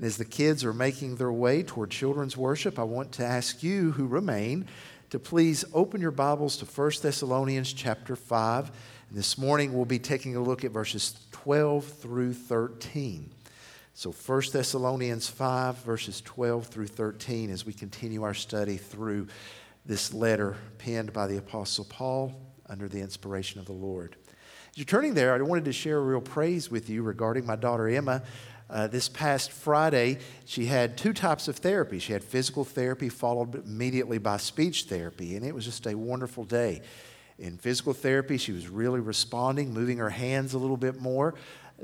And as the kids are making their way toward children's worship, I want to ask you who remain to please open your Bibles to 1 Thessalonians chapter 5. And this morning we'll be taking a look at verses 12 through 13. So 1 Thessalonians 5, verses 12 through 13, as we continue our study through this letter penned by the Apostle Paul under the inspiration of the Lord. As you're turning there, I wanted to share a real praise with you regarding my daughter Emma. Uh, this past Friday, she had two types of therapy. She had physical therapy, followed immediately by speech therapy, and it was just a wonderful day. In physical therapy, she was really responding, moving her hands a little bit more.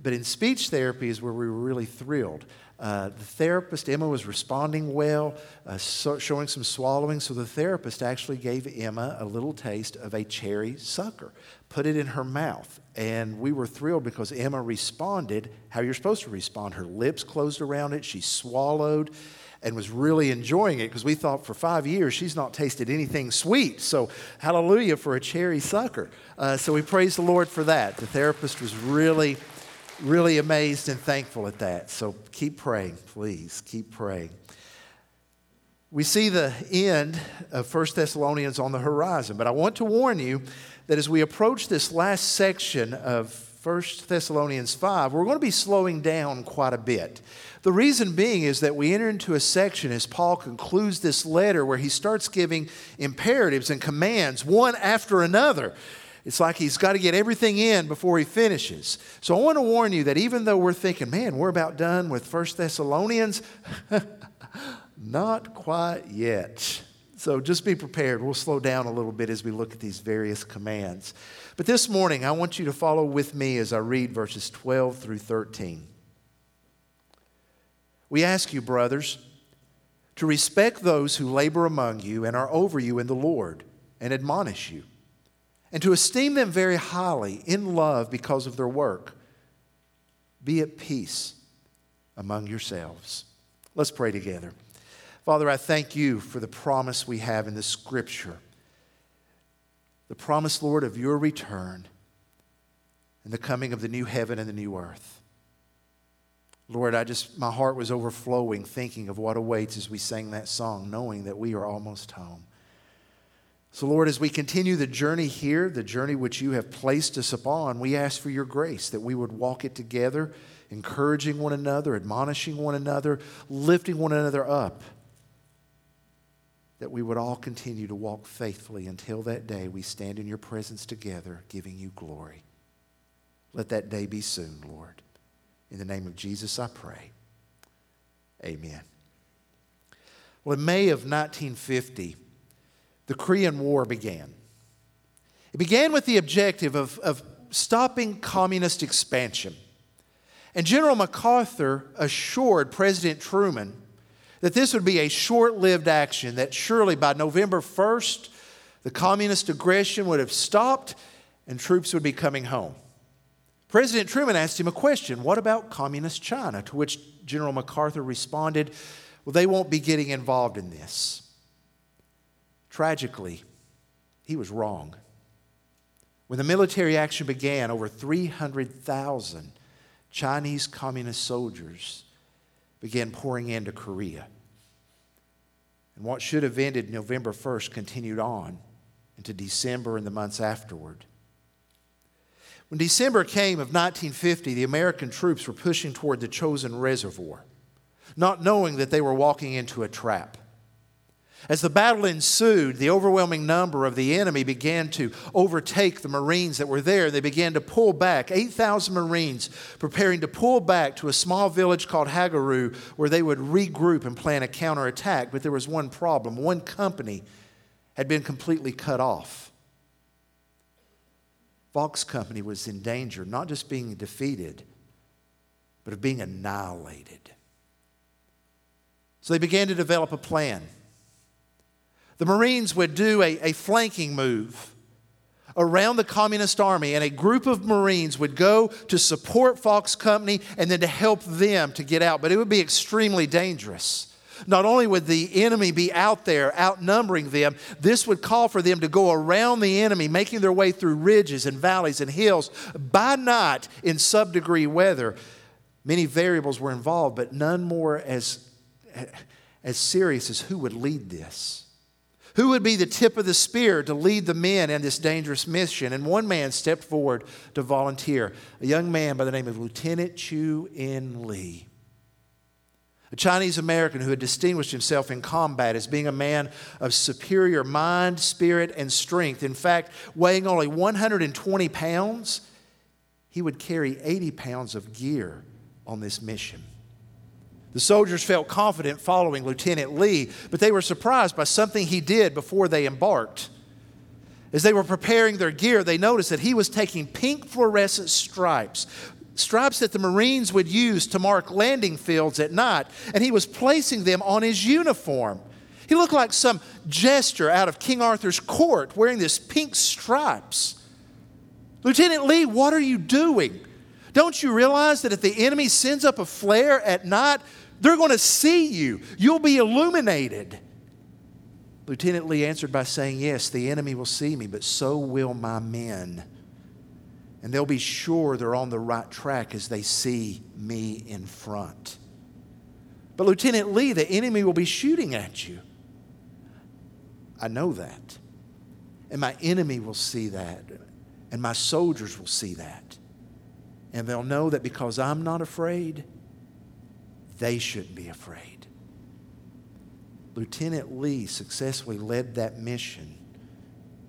But in speech therapy is where we were really thrilled. Uh, the therapist, Emma, was responding well, uh, so showing some swallowing. So the therapist actually gave Emma a little taste of a cherry sucker, put it in her mouth. And we were thrilled because Emma responded how you're supposed to respond. Her lips closed around it, she swallowed and was really enjoying it because we thought for five years she's not tasted anything sweet. So, hallelujah for a cherry sucker. Uh, so, we praise the Lord for that. The therapist was really really amazed and thankful at that. So keep praying, please. Keep praying. We see the end of 1 Thessalonians on the horizon, but I want to warn you that as we approach this last section of 1 Thessalonians 5, we're going to be slowing down quite a bit. The reason being is that we enter into a section as Paul concludes this letter where he starts giving imperatives and commands one after another. It's like he's got to get everything in before he finishes. So I want to warn you that even though we're thinking, man, we're about done with First Thessalonians, not quite yet. So just be prepared. We'll slow down a little bit as we look at these various commands. But this morning, I want you to follow with me as I read verses 12 through 13. We ask you, brothers, to respect those who labor among you and are over you in the Lord and admonish you and to esteem them very highly in love because of their work. Be at peace among yourselves. Let's pray together. Father, I thank you for the promise we have in the scripture. The promise, Lord, of your return and the coming of the new heaven and the new earth. Lord, I just, my heart was overflowing thinking of what awaits as we sang that song, knowing that we are almost home. So, Lord, as we continue the journey here, the journey which you have placed us upon, we ask for your grace that we would walk it together, encouraging one another, admonishing one another, lifting one another up. That we would all continue to walk faithfully until that day we stand in your presence together, giving you glory. Let that day be soon, Lord. In the name of Jesus, I pray. Amen. Well, in May of 1950, the Korean War began. It began with the objective of, of stopping communist expansion. And General MacArthur assured President Truman that this would be a short lived action, that surely by November 1st, the communist aggression would have stopped and troops would be coming home. President Truman asked him a question What about communist China? To which General MacArthur responded, Well, they won't be getting involved in this. Tragically, he was wrong. When the military action began, over 300,000 Chinese communist soldiers began pouring into Korea. And what should have ended November 1st continued on into December and the months afterward. When December came of 1950, the American troops were pushing toward the Chosin reservoir, not knowing that they were walking into a trap. As the battle ensued, the overwhelming number of the enemy began to overtake the Marines that were there. They began to pull back, 8,000 Marines preparing to pull back to a small village called Hagaru where they would regroup and plan a counterattack. But there was one problem one company had been completely cut off. Fox Company was in danger, not just being defeated, but of being annihilated. So they began to develop a plan. The Marines would do a, a flanking move around the communist army, and a group of Marines would go to support Fox Company and then to help them to get out. But it would be extremely dangerous. Not only would the enemy be out there outnumbering them, this would call for them to go around the enemy, making their way through ridges and valleys and hills by night in sub degree weather. Many variables were involved, but none more as, as serious as who would lead this. Who would be the tip of the spear to lead the men in this dangerous mission? And one man stepped forward to volunteer, a young man by the name of Lieutenant Chew-Een Lee. A Chinese American who had distinguished himself in combat as being a man of superior mind, spirit, and strength. In fact, weighing only 120 pounds, he would carry 80 pounds of gear on this mission. The soldiers felt confident following Lieutenant Lee, but they were surprised by something he did before they embarked. As they were preparing their gear, they noticed that he was taking pink fluorescent stripes, stripes that the Marines would use to mark landing fields at night, and he was placing them on his uniform. He looked like some jester out of King Arthur's court wearing this pink stripes. Lieutenant Lee, what are you doing? Don't you realize that if the enemy sends up a flare at night, they're going to see you. You'll be illuminated. Lieutenant Lee answered by saying, Yes, the enemy will see me, but so will my men. And they'll be sure they're on the right track as they see me in front. But, Lieutenant Lee, the enemy will be shooting at you. I know that. And my enemy will see that. And my soldiers will see that. And they'll know that because I'm not afraid, they shouldn't be afraid. Lieutenant Lee successfully led that mission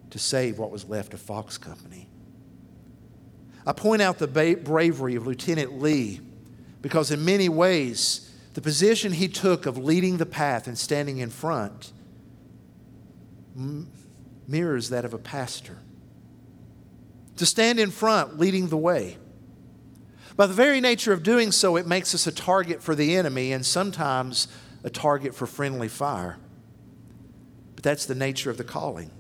to save what was left of Fox Company. I point out the bravery of Lieutenant Lee because, in many ways, the position he took of leading the path and standing in front mirrors that of a pastor. To stand in front, leading the way by the very nature of doing so, it makes us a target for the enemy and sometimes a target for friendly fire. But that's the nature of the calling.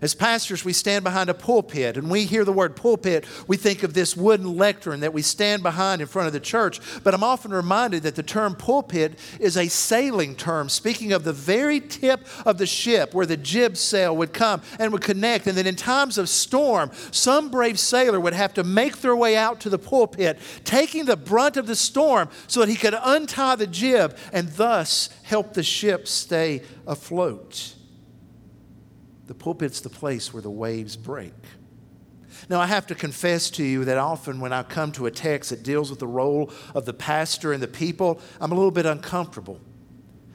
As pastors, we stand behind a pulpit, and we hear the word pulpit, we think of this wooden lectern that we stand behind in front of the church. But I'm often reminded that the term pulpit is a sailing term, speaking of the very tip of the ship where the jib sail would come and would connect. And then in times of storm, some brave sailor would have to make their way out to the pulpit, taking the brunt of the storm so that he could untie the jib and thus help the ship stay afloat. The pulpit's the place where the waves break. Now, I have to confess to you that often when I come to a text that deals with the role of the pastor and the people, I'm a little bit uncomfortable.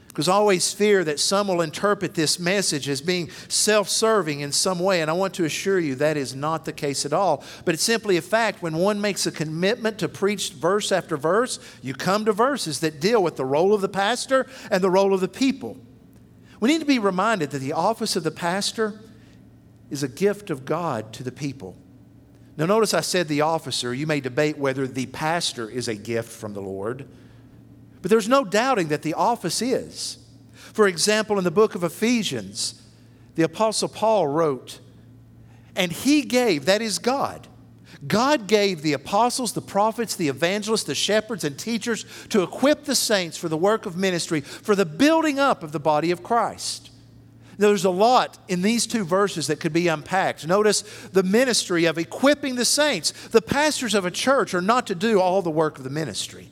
Because I always fear that some will interpret this message as being self serving in some way. And I want to assure you that is not the case at all. But it's simply a fact when one makes a commitment to preach verse after verse, you come to verses that deal with the role of the pastor and the role of the people. We need to be reminded that the office of the pastor is a gift of God to the people. Now, notice I said the officer. You may debate whether the pastor is a gift from the Lord, but there's no doubting that the office is. For example, in the book of Ephesians, the Apostle Paul wrote, And he gave, that is God, God gave the apostles, the prophets, the evangelists, the shepherds, and teachers to equip the saints for the work of ministry, for the building up of the body of Christ. There's a lot in these two verses that could be unpacked. Notice the ministry of equipping the saints. The pastors of a church are not to do all the work of the ministry.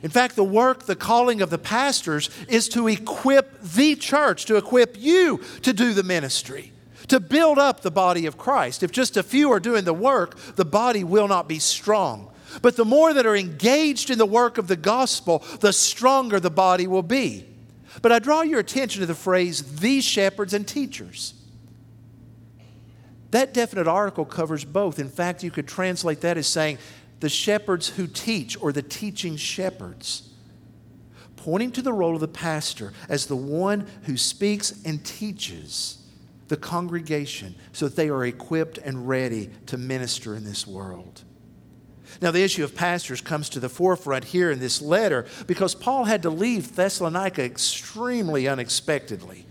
In fact, the work, the calling of the pastors is to equip the church, to equip you to do the ministry to build up the body of Christ. If just a few are doing the work, the body will not be strong. But the more that are engaged in the work of the gospel, the stronger the body will be. But I draw your attention to the phrase, these shepherds and teachers. That definite article covers both. In fact, you could translate that as saying, the shepherds who teach, or the teaching shepherds pointing to the role of the pastor as the one who speaks and teaches the congregation so that they are equipped and ready to minister in this world. Now, the issue of pastors comes to the forefront here in this letter because Paul had to leave Thessalonica extremely unexpectedly.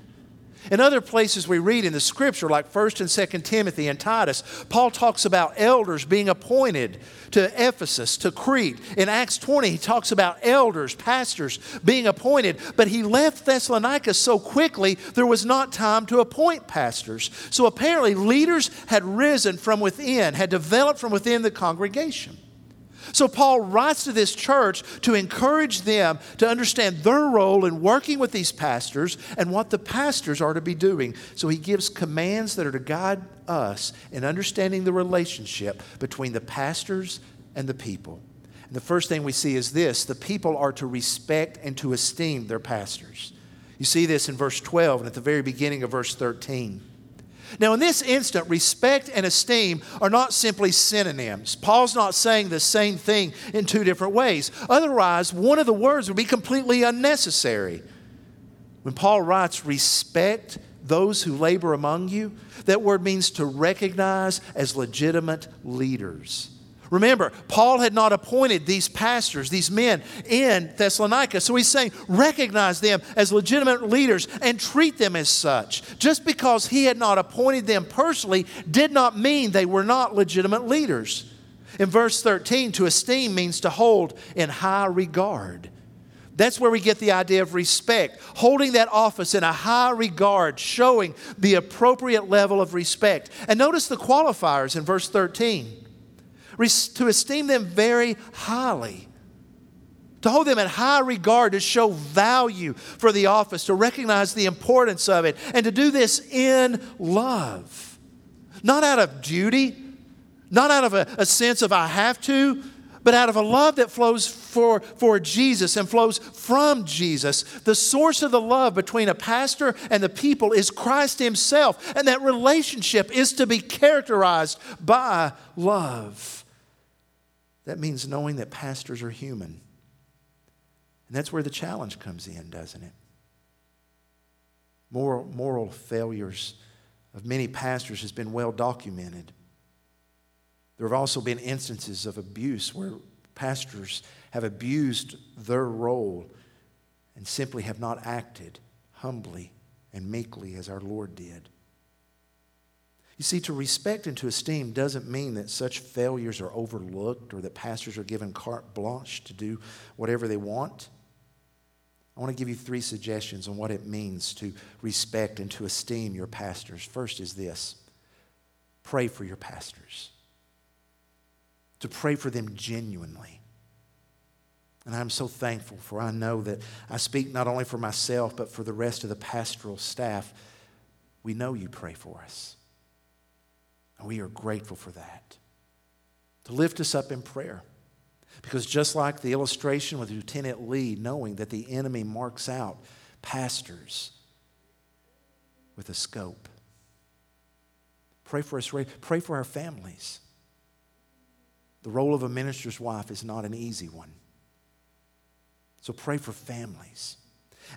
In other places we read in the scripture, like 1st and 2nd Timothy and Titus, Paul talks about elders being appointed to Ephesus, to Crete. In Acts 20, he talks about elders, pastors being appointed, but he left Thessalonica so quickly there was not time to appoint pastors. So apparently, leaders had risen from within, had developed from within the congregation. So Paul writes to this church to encourage them to understand their role in working with these pastors and what the pastors are to be doing. So he gives commands that are to guide us in understanding the relationship between the pastors and the people. And the first thing we see is this the people are to respect and to esteem their pastors. You see this in verse 12 and at the very beginning of verse 13. Now, in this instant, respect and esteem are not simply synonyms. Paul's not saying the same thing in two different ways. Otherwise, one of the words would be completely unnecessary. When Paul writes, respect those who labor among you, that word means to recognize as legitimate leaders. Remember, Paul had not appointed these pastors, these men in Thessalonica. So he's saying, recognize them as legitimate leaders and treat them as such. Just because he had not appointed them personally did not mean they were not legitimate leaders. In verse 13, to esteem means to hold in high regard. That's where we get the idea of respect. Holding that office in a high regard, showing the appropriate level of respect. And notice the qualifiers in verse 13 to esteem them very highly, to hold them in high regard, to show value for the office, to recognize the importance of it, and to do this in love. Not out of duty, not out of a, a sense of I have to, but out of a love that flows for, for Jesus and flows from Jesus. The source of the love between a pastor and the people is Christ Himself, and that relationship is to be characterized by love. That means knowing that pastors are human. And that's where the challenge comes in, doesn't it? Moral, moral failures of many pastors has been well documented. There have also been instances of abuse where pastors have abused their role and simply have not acted humbly and meekly as our Lord did. You see, to respect and to esteem doesn't mean that such failures are overlooked or that pastors are given carte blanche to do whatever they want. I want to give you three suggestions on what it means to respect and to esteem your pastors. First is this pray for your pastors, to pray for them genuinely. And I'm so thankful for I know that I speak not only for myself, but for the rest of the pastoral staff. We know you pray for us. And we are grateful for that. To lift us up in prayer. Because just like the illustration with Lieutenant Lee, knowing that the enemy marks out pastors with a scope. Pray for us, pray for our families. The role of a minister's wife is not an easy one. So pray for families.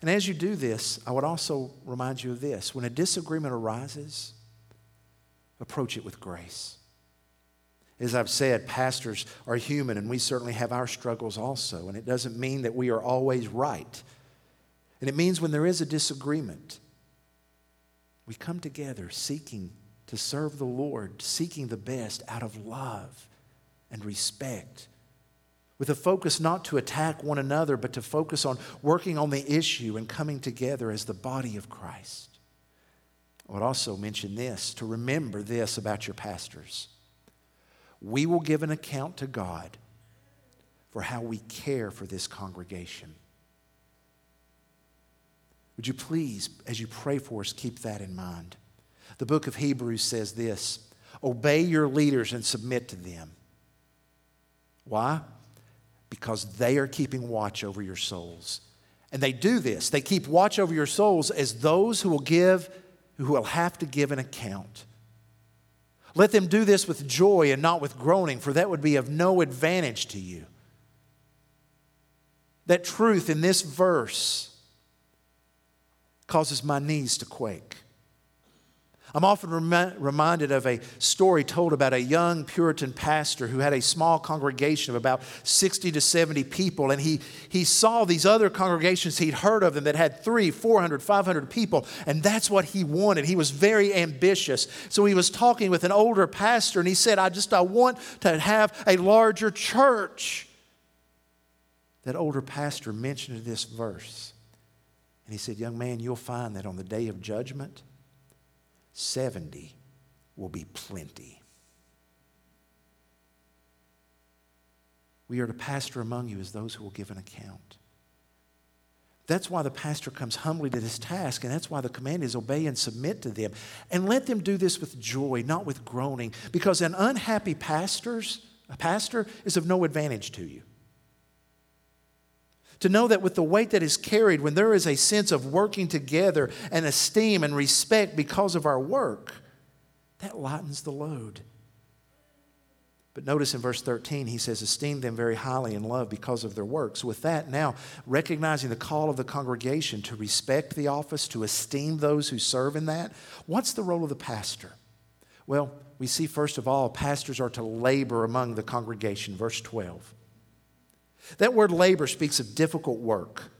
And as you do this, I would also remind you of this. When a disagreement arises, approach it with grace. As I've said, pastors are human and we certainly have our struggles also. And it doesn't mean that we are always right. And it means when there is a disagreement, we come together seeking to serve the Lord, seeking the best out of love and respect, with a focus not to attack one another, but to focus on working on the issue and coming together as the body of Christ. I would also mention this to remember this about your pastors. We will give an account to God for how we care for this congregation. Would you please, as you pray for us, keep that in mind? The book of Hebrews says this Obey your leaders and submit to them. Why? Because they are keeping watch over your souls. And they do this. They keep watch over your souls as those who will give who will have to give an account. Let them do this with joy and not with groaning, for that would be of no advantage to you. That truth in this verse causes my knees to quake. I'm often rem- reminded of a story told about a young Puritan pastor who had a small congregation of about 60 to 70 people, and he, he saw these other congregations he'd heard of them that had three, 400, 500 people, and that's what he wanted. He was very ambitious. So he was talking with an older pastor, and he said, I just, I want to have a larger church. That older pastor mentioned this verse, and he said, Young man, you'll find that on the day of judgment, 70 will be plenty. We are to pastor among you as those who will give an account. That's why the pastor comes humbly to this task, and that's why the command is obey and submit to them. And let them do this with joy, not with groaning, because an unhappy pastor's, a pastor is of no advantage to you. To know that with the weight that is carried, when there is a sense of working together and esteem and respect because of our work, that lightens the load. But notice in verse 13, he says, Esteem them very highly in love because of their works. With that, now, recognizing the call of the congregation to respect the office, to esteem those who serve in that, what's the role of the pastor? Well, we see first of all, pastors are to labor among the congregation, verse 12. That word labor speaks of difficult work.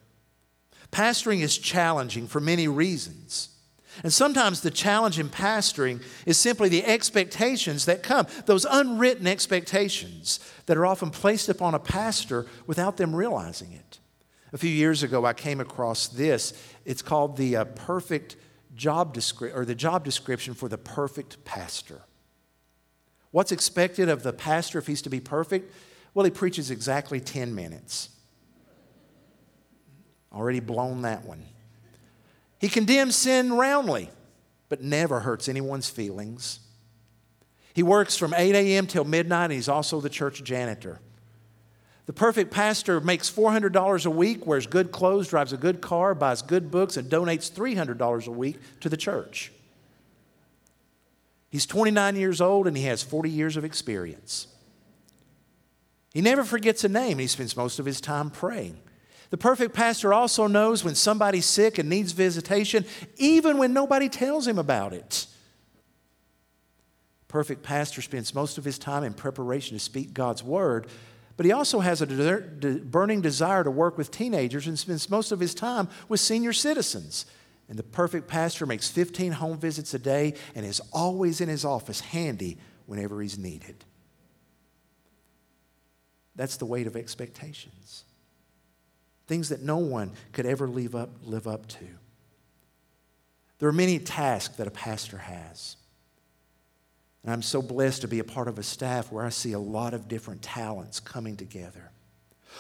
Pastoring is challenging for many reasons. And sometimes the challenge in pastoring is simply the expectations that come, those unwritten expectations that are often placed upon a pastor without them realizing it. A few years ago, I came across this. It's called the uh, perfect job description, or the job description for the perfect pastor. What's expected of the pastor if he's to be perfect? Well, he preaches exactly 10 minutes. Already blown that one. He condemns sin roundly, but never hurts anyone's feelings. He works from 8 a.m. till midnight, and he's also the church janitor. The perfect pastor makes $400 a week, wears good clothes, drives a good car, buys good books, and donates $300 a week to the church. He's 29 years old and he has 40 years of experience. He never forgets a name, he spends most of his time praying. The perfect pastor also knows when somebody's sick and needs visitation, even when nobody tells him about it. Perfect pastor spends most of his time in preparation to speak God's word, but he also has a burning desire to work with teenagers and spends most of his time with senior citizens. And the perfect pastor makes 15 home visits a day and is always in his office handy whenever he's needed. That's the weight of expectations things that no one could ever live up, live up to. There are many tasks that a pastor has. And I'm so blessed to be a part of a staff where I see a lot of different talents coming together.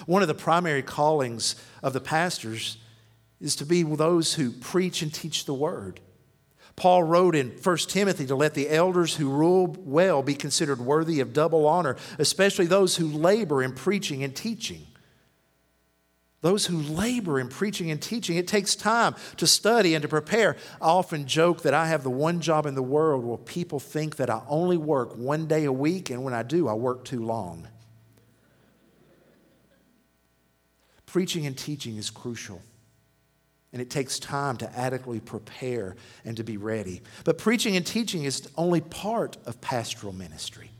One of the primary callings of the pastors is to be those who preach and teach the word. Paul wrote in 1 Timothy to let the elders who rule well be considered worthy of double honor, especially those who labor in preaching and teaching those who labor in preaching and teaching. It takes time to study and to prepare. I often joke that I have the one job in the world where people think that I only work one day a week, and when I do, I work too long. Preaching and teaching is crucial. And it takes time to adequately prepare and to be ready. But preaching and teaching is only part of pastoral ministry.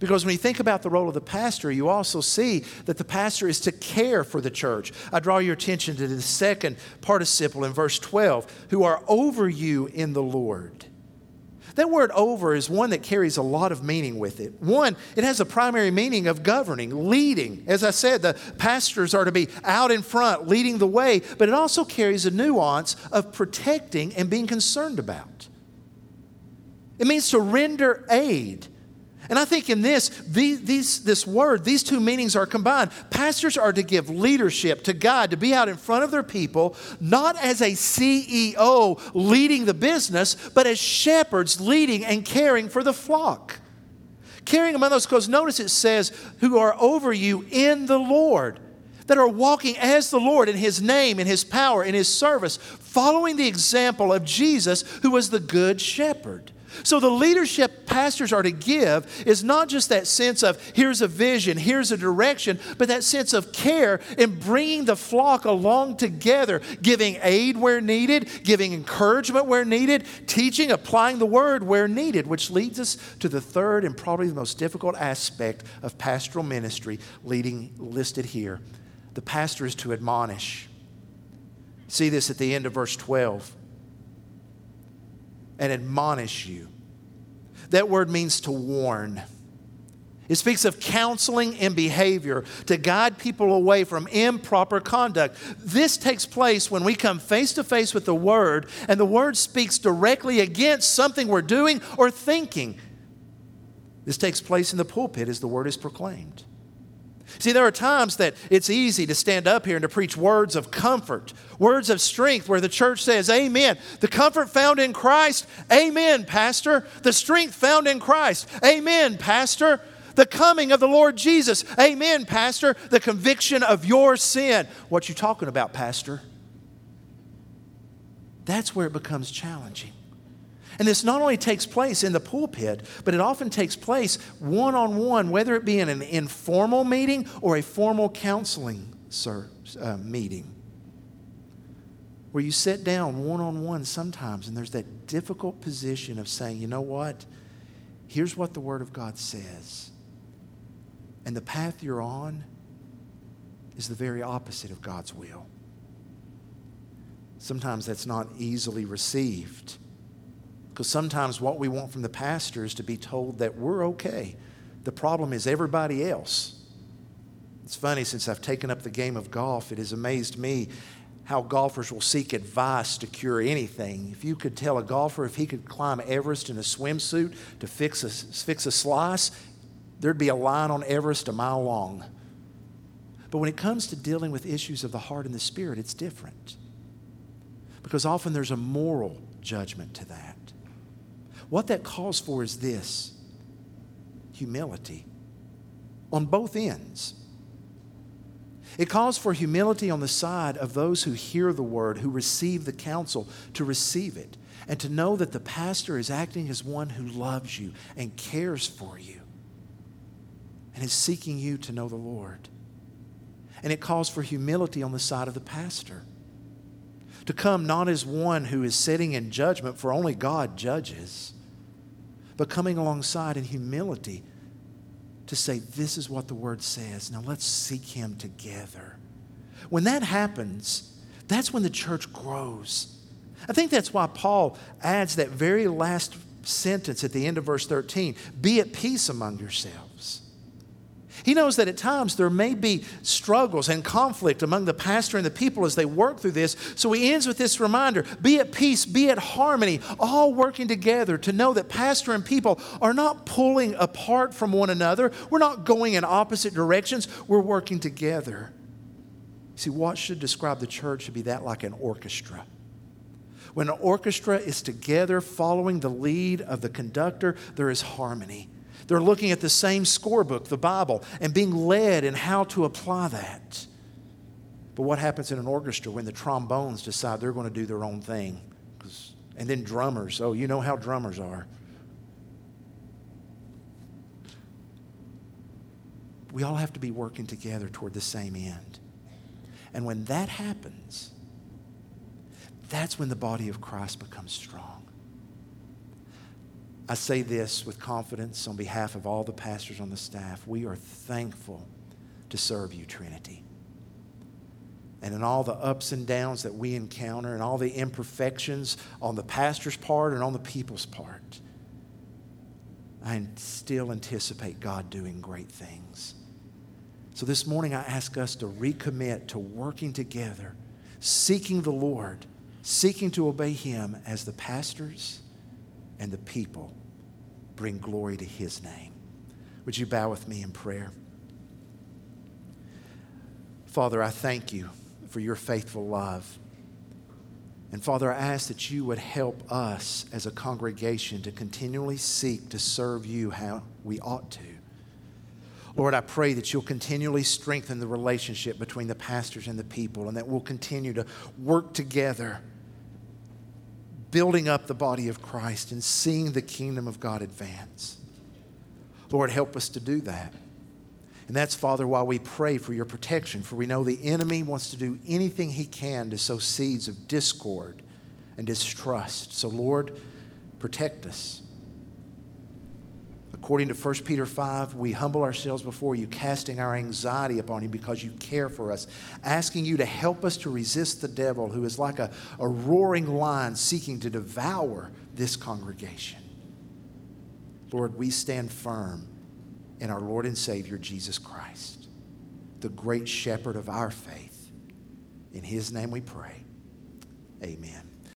Because when you think about the role of the pastor, you also see that the pastor is to care for the church. I draw your attention to the second participle in verse 12 who are over you in the Lord. That word over is one that carries a lot of meaning with it. One, it has a primary meaning of governing, leading. As I said, the pastors are to be out in front, leading the way, but it also carries a nuance of protecting and being concerned about. It means to render aid and I think in this, these, this word, these two meanings are combined. Pastors are to give leadership to God, to be out in front of their people, not as a CEO leading the business, but as shepherds leading and caring for the flock. Caring among those, because notice it says, who are over you in the Lord that are walking as the Lord in His name, in His power, in His service, following the example of Jesus, who was the Good Shepherd. So, the leadership pastors are to give is not just that sense of here's a vision, here's a direction, but that sense of care in bringing the flock along together, giving aid where needed, giving encouragement where needed, teaching, applying the word where needed, which leads us to the third and probably the most difficult aspect of pastoral ministry, leading listed here. The pastor is to admonish. See this at the end of verse 12 and admonish you. That word means to warn. It speaks of counseling and behavior to guide people away from improper conduct. This takes place when we come face to face with the Word and the Word speaks directly against something we're doing or thinking. This takes place in the pulpit as the Word is proclaimed. See, there are times that it's easy to stand up here and to preach words of comfort, words of strength, where the church says, Amen. The comfort found in Christ, Amen, Pastor. The strength found in Christ, Amen, Pastor. The coming of the Lord Jesus, Amen, Pastor. The conviction of your sin. What you talking about, Pastor? That's where it becomes challenging. And this not only takes place in the pulpit, but it often takes place one on one, whether it be in an informal meeting or a formal counseling sir, uh, meeting. Where you sit down one on one sometimes, and there's that difficult position of saying, you know what? Here's what the Word of God says. And the path you're on is the very opposite of God's will. Sometimes that's not easily received. Because sometimes what we want from the pastor is to be told that we're okay. The problem is everybody else. It's funny, since I've taken up the game of golf, it has amazed me how golfers will seek advice to cure anything. If you could tell a golfer if he could climb Everest in a swimsuit to fix a, fix a slice, there'd be a line on Everest a mile long. But when it comes to dealing with issues of the heart and the spirit, it's different. Because often there's a moral judgment to that. What that calls for is this humility on both ends. It calls for humility on the side of those who hear the word, who receive the counsel, to receive it, and to know that the pastor is acting as one who loves you and cares for you and is seeking you to know the Lord. And it calls for humility on the side of the pastor. To come not as one who is sitting in judgment, for only God judges but coming alongside in humility to say, This is what the word says. Now let's seek him together. When that happens, that's when the church grows. I think that's why Paul adds that very last sentence at the end of verse 13 be at peace among yourselves. He knows that at times there may be struggles and conflict among the pastor and the people as they work through this. So he ends with this reminder be at peace, be at harmony, all working together to know that pastor and people are not pulling apart from one another. We're not going in opposite directions, we're working together. See, what should describe the church should be that like an orchestra. When an orchestra is together following the lead of the conductor, there is harmony. They're looking at the same scorebook, the Bible, and being led in how to apply that. But what happens in an orchestra when the trombones decide they're going to do their own thing? And then drummers, oh, you know how drummers are. We all have to be working together toward the same end. And when that happens, that's when the body of Christ becomes strong. I say this with confidence on behalf of all the pastors on the staff. We are thankful to serve you, Trinity. And in all the ups and downs that we encounter, and all the imperfections on the pastor's part and on the people's part, I still anticipate God doing great things. So this morning, I ask us to recommit to working together, seeking the Lord, seeking to obey Him as the pastors and the people bring glory to his name. Would you bow with me in prayer? Father, I thank you for your faithful love. And Father, I ask that you would help us as a congregation to continually seek to serve you how we ought to. Lord, I pray that you'll continually strengthen the relationship between the pastors and the people and that we'll continue to work together building up the body of Christ and seeing the kingdom of God advance. Lord, help us to do that. And that's, Father, why we pray for your protection, for we know the enemy wants to do anything he can to sow seeds of discord and distrust. So, Lord, protect us. According to 1 Peter 5, we humble ourselves before you, casting our anxiety upon you because you care for us, asking you to help us to resist the devil who is like a, a roaring lion seeking to devour this congregation. Lord, we stand firm in our Lord and Savior, Jesus Christ, the great shepherd of our faith. In his name we pray. Amen.